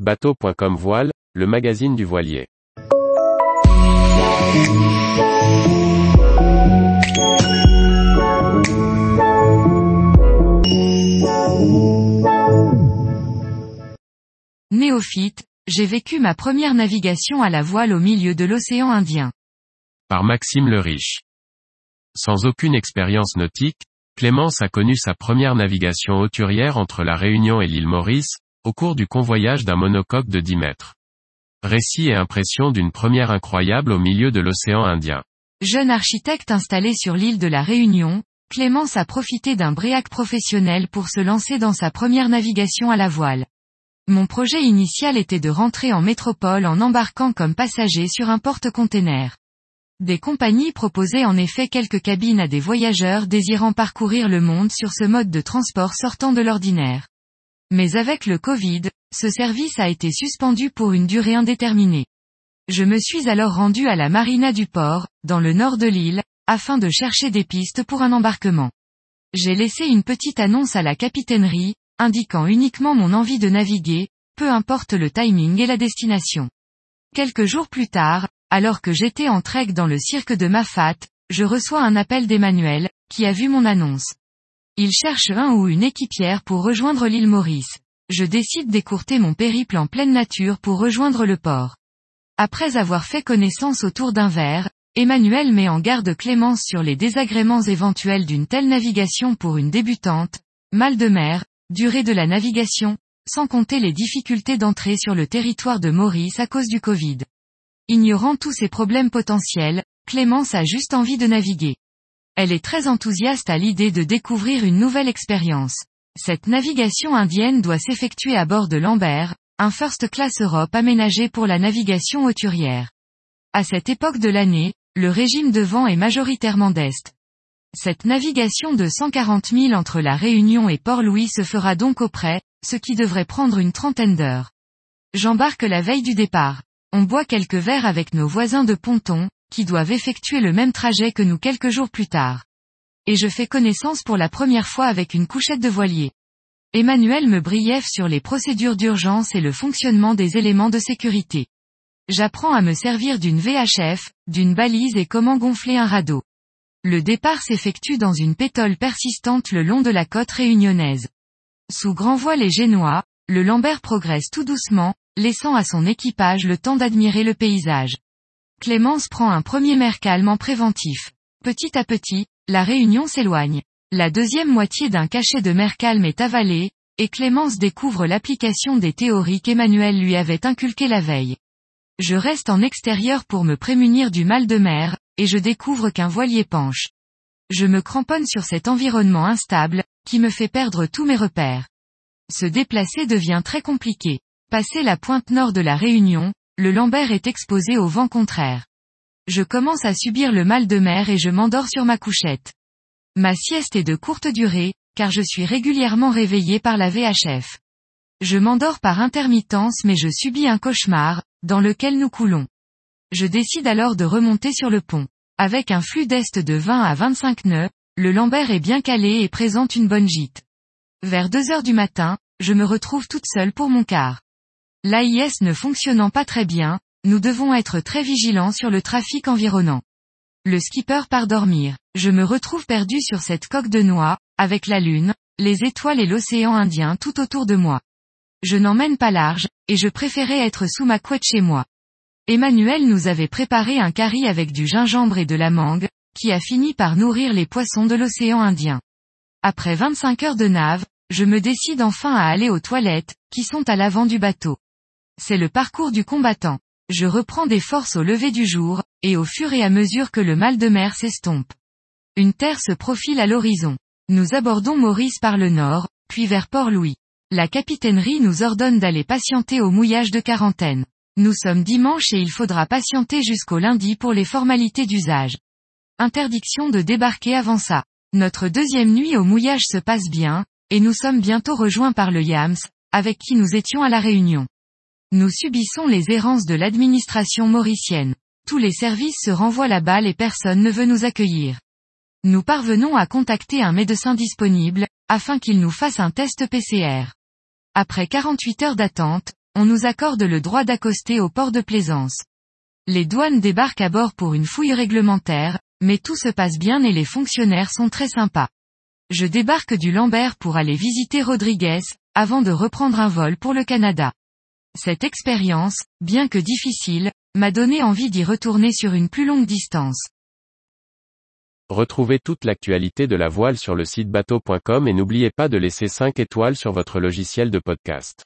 Bateau.com Voile, le magazine du voilier. Néophyte, j'ai vécu ma première navigation à la voile au milieu de l'océan Indien. Par Maxime le Riche. Sans aucune expérience nautique, Clémence a connu sa première navigation hauturière entre la Réunion et l'île Maurice, au cours du convoyage d'un monocoque de 10 mètres. Récit et impression d'une première incroyable au milieu de l'océan Indien. Jeune architecte installé sur l'île de la Réunion, Clémence a profité d'un bréac professionnel pour se lancer dans sa première navigation à la voile. Mon projet initial était de rentrer en métropole en embarquant comme passager sur un porte-container. Des compagnies proposaient en effet quelques cabines à des voyageurs désirant parcourir le monde sur ce mode de transport sortant de l'ordinaire. Mais avec le Covid, ce service a été suspendu pour une durée indéterminée. Je me suis alors rendu à la marina du port, dans le nord de l'île, afin de chercher des pistes pour un embarquement. J'ai laissé une petite annonce à la capitainerie, indiquant uniquement mon envie de naviguer, peu importe le timing et la destination. Quelques jours plus tard, alors que j'étais en trek dans le cirque de Mafat, je reçois un appel d'Emmanuel, qui a vu mon annonce. Il cherche un ou une équipière pour rejoindre l'île Maurice. Je décide d'écourter mon périple en pleine nature pour rejoindre le port. Après avoir fait connaissance autour d'un verre, Emmanuel met en garde Clémence sur les désagréments éventuels d'une telle navigation pour une débutante, mal de mer, durée de la navigation, sans compter les difficultés d'entrée sur le territoire de Maurice à cause du Covid. Ignorant tous ces problèmes potentiels, Clémence a juste envie de naviguer. Elle est très enthousiaste à l'idée de découvrir une nouvelle expérience. Cette navigation indienne doit s'effectuer à bord de Lambert, un First Class Europe aménagé pour la navigation hauturière. À cette époque de l'année, le régime de vent est majoritairement d'est. Cette navigation de 140 000 entre la Réunion et Port-Louis se fera donc auprès, ce qui devrait prendre une trentaine d'heures. J'embarque la veille du départ. On boit quelques verres avec nos voisins de ponton, qui doivent effectuer le même trajet que nous quelques jours plus tard. Et je fais connaissance pour la première fois avec une couchette de voilier. Emmanuel me briève sur les procédures d'urgence et le fonctionnement des éléments de sécurité. J'apprends à me servir d'une VHF, d'une balise et comment gonfler un radeau. Le départ s'effectue dans une pétole persistante le long de la côte réunionnaise. Sous grand voile et génois, le Lambert progresse tout doucement, laissant à son équipage le temps d'admirer le paysage. Clémence prend un premier mer calme en préventif. Petit à petit, la réunion s'éloigne. La deuxième moitié d'un cachet de mer calme est avalée, et Clémence découvre l'application des théories qu'Emmanuel lui avait inculquées la veille. Je reste en extérieur pour me prémunir du mal de mer, et je découvre qu'un voilier penche. Je me cramponne sur cet environnement instable, qui me fait perdre tous mes repères. Se déplacer devient très compliqué. Passer la pointe nord de la Réunion, le Lambert est exposé au vent contraire. Je commence à subir le mal de mer et je m'endors sur ma couchette. Ma sieste est de courte durée, car je suis régulièrement réveillé par la VHF. Je m'endors par intermittence mais je subis un cauchemar, dans lequel nous coulons. Je décide alors de remonter sur le pont. Avec un flux d'est de 20 à 25 nœuds, le Lambert est bien calé et présente une bonne gîte. Vers 2 heures du matin, je me retrouve toute seule pour mon quart. L'AIS ne fonctionnant pas très bien, nous devons être très vigilants sur le trafic environnant. Le skipper part dormir. Je me retrouve perdu sur cette coque de noix, avec la lune, les étoiles et l'océan Indien tout autour de moi. Je n'emmène pas large, et je préférais être sous ma couette chez moi. Emmanuel nous avait préparé un curry avec du gingembre et de la mangue, qui a fini par nourrir les poissons de l'océan Indien. Après 25 heures de nave, je me décide enfin à aller aux toilettes, qui sont à l'avant du bateau. C'est le parcours du combattant. Je reprends des forces au lever du jour, et au fur et à mesure que le mal de mer s'estompe. Une terre se profile à l'horizon. Nous abordons Maurice par le nord, puis vers Port-Louis. La capitainerie nous ordonne d'aller patienter au mouillage de quarantaine. Nous sommes dimanche et il faudra patienter jusqu'au lundi pour les formalités d'usage. Interdiction de débarquer avant ça. Notre deuxième nuit au mouillage se passe bien, et nous sommes bientôt rejoints par le YAMS, avec qui nous étions à la réunion. Nous subissons les errances de l'administration mauricienne. Tous les services se renvoient la balle et personne ne veut nous accueillir. Nous parvenons à contacter un médecin disponible, afin qu'il nous fasse un test PCR. Après 48 heures d'attente, on nous accorde le droit d'accoster au port de plaisance. Les douanes débarquent à bord pour une fouille réglementaire, mais tout se passe bien et les fonctionnaires sont très sympas. Je débarque du Lambert pour aller visiter Rodriguez, avant de reprendre un vol pour le Canada. Cette expérience, bien que difficile, m'a donné envie d'y retourner sur une plus longue distance. Retrouvez toute l'actualité de la voile sur le site bateau.com et n'oubliez pas de laisser 5 étoiles sur votre logiciel de podcast.